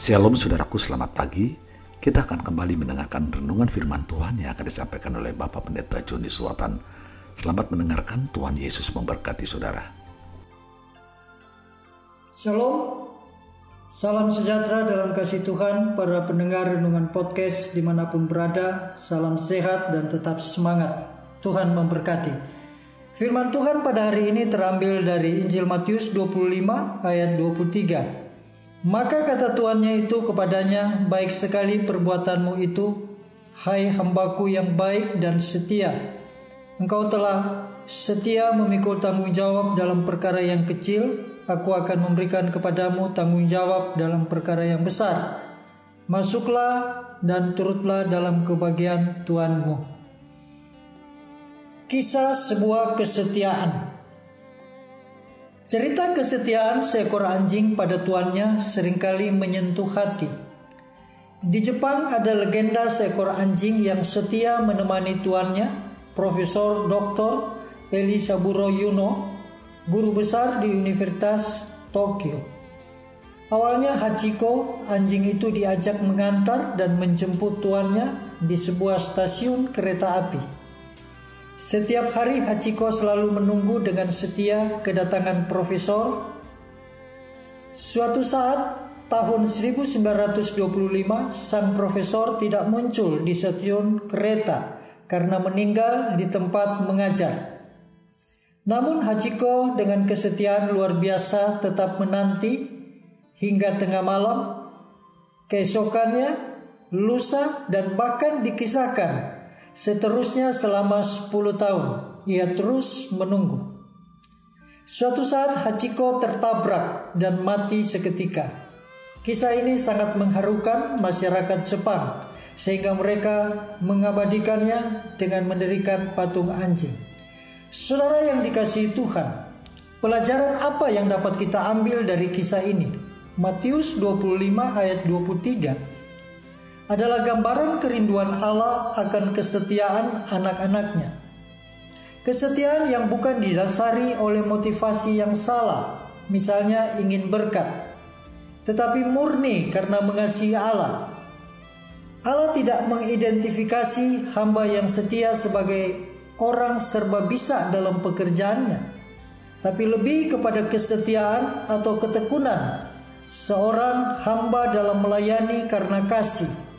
Shalom saudaraku, selamat pagi. Kita akan kembali mendengarkan renungan firman Tuhan yang akan disampaikan oleh Bapak Pendeta Joni Suwatan. Selamat mendengarkan, Tuhan Yesus memberkati saudara. Shalom, salam sejahtera dalam kasih Tuhan para pendengar renungan podcast di mana pun berada. Salam sehat dan tetap semangat. Tuhan memberkati. Firman Tuhan pada hari ini terambil dari Injil Matius 25 ayat 23. Maka kata tuannya itu kepadanya, baik sekali perbuatanmu itu, hai hambaku yang baik dan setia. Engkau telah setia memikul tanggung jawab dalam perkara yang kecil, aku akan memberikan kepadamu tanggung jawab dalam perkara yang besar. Masuklah dan turutlah dalam kebahagiaan Tuhanmu. Kisah sebuah kesetiaan. Cerita kesetiaan seekor anjing pada tuannya sering kali menyentuh hati. Di Jepang ada legenda seekor anjing yang setia menemani tuannya, Profesor Dr. Elisaburo Yuno, guru besar di Universitas Tokyo. Awalnya Hachiko, anjing itu diajak mengantar dan menjemput tuannya di sebuah stasiun kereta api. Setiap hari Hachiko selalu menunggu dengan setia kedatangan profesor. Suatu saat tahun 1925 sang profesor tidak muncul di stasiun kereta karena meninggal di tempat mengajar. Namun Hachiko dengan kesetiaan luar biasa tetap menanti hingga tengah malam, keesokannya, lusa dan bahkan dikisahkan Seterusnya selama 10 tahun ia terus menunggu. Suatu saat Hachiko tertabrak dan mati seketika. Kisah ini sangat mengharukan masyarakat Jepang sehingga mereka mengabadikannya dengan mendirikan patung anjing. Saudara yang dikasihi Tuhan, pelajaran apa yang dapat kita ambil dari kisah ini? Matius 25 ayat 23 adalah gambaran kerinduan Allah akan kesetiaan anak-anaknya. Kesetiaan yang bukan didasari oleh motivasi yang salah, misalnya ingin berkat, tetapi murni karena mengasihi Allah. Allah tidak mengidentifikasi hamba yang setia sebagai orang serba bisa dalam pekerjaannya, tapi lebih kepada kesetiaan atau ketekunan seorang hamba dalam melayani karena kasih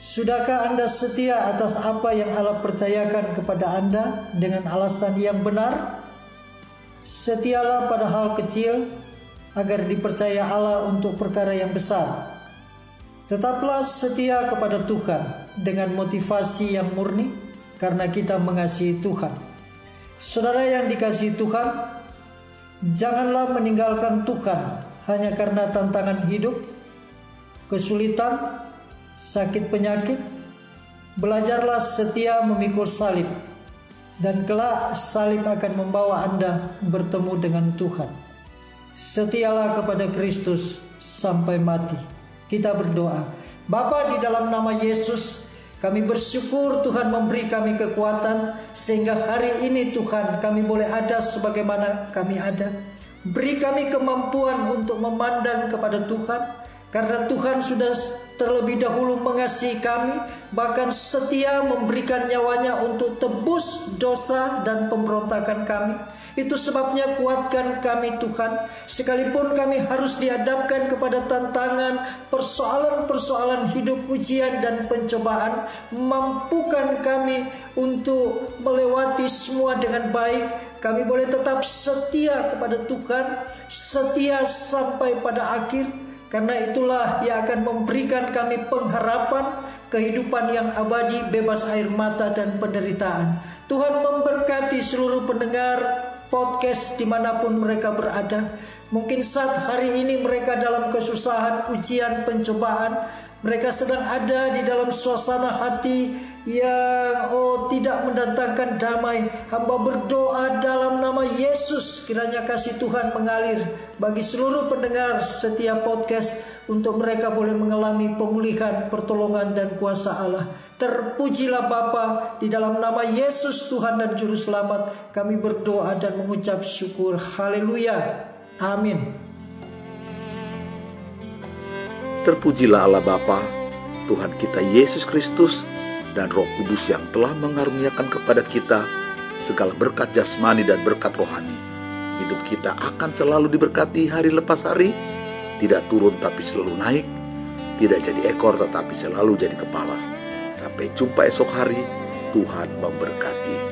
Sudahkah Anda setia atas apa yang Allah percayakan kepada Anda dengan alasan yang benar? Setialah pada hal kecil agar dipercaya Allah untuk perkara yang besar. Tetaplah setia kepada Tuhan dengan motivasi yang murni karena kita mengasihi Tuhan. Saudara yang dikasihi Tuhan, janganlah meninggalkan Tuhan hanya karena tantangan hidup, kesulitan, sakit penyakit, belajarlah setia memikul salib, dan kelak salib akan membawa Anda bertemu dengan Tuhan. Setialah kepada Kristus sampai mati. Kita berdoa. Bapa di dalam nama Yesus, kami bersyukur Tuhan memberi kami kekuatan sehingga hari ini Tuhan kami boleh ada sebagaimana kami ada. Beri kami kemampuan untuk memandang kepada Tuhan karena Tuhan sudah terlebih dahulu mengasihi kami, bahkan setia memberikan nyawanya untuk tebus dosa dan pemberontakan kami. Itu sebabnya kuatkan kami Tuhan, sekalipun kami harus dihadapkan kepada tantangan, persoalan-persoalan hidup ujian dan pencobaan, mampukan kami untuk melewati semua dengan baik. Kami boleh tetap setia kepada Tuhan, setia sampai pada akhir karena itulah yang akan memberikan kami pengharapan kehidupan yang abadi, bebas air mata dan penderitaan. Tuhan memberkati seluruh pendengar podcast di mana pun mereka berada. Mungkin saat hari ini mereka dalam kesusahan, ujian, pencobaan. Mereka sedang ada di dalam suasana hati yang oh tidak mendatangkan damai. Hamba berdoa dalam nama Yesus kiranya kasih Tuhan mengalir bagi seluruh pendengar setiap podcast untuk mereka boleh mengalami pemulihan, pertolongan dan kuasa Allah. Terpujilah Bapa di dalam nama Yesus Tuhan dan Juru Selamat. Kami berdoa dan mengucap syukur. Haleluya. Amin. Terpujilah Allah Bapa, Tuhan kita Yesus Kristus, dan Roh Kudus yang telah mengaruniakan kepada kita segala berkat jasmani dan berkat rohani. Hidup kita akan selalu diberkati hari lepas hari, tidak turun tapi selalu naik, tidak jadi ekor tetapi selalu jadi kepala. Sampai jumpa esok hari, Tuhan memberkati.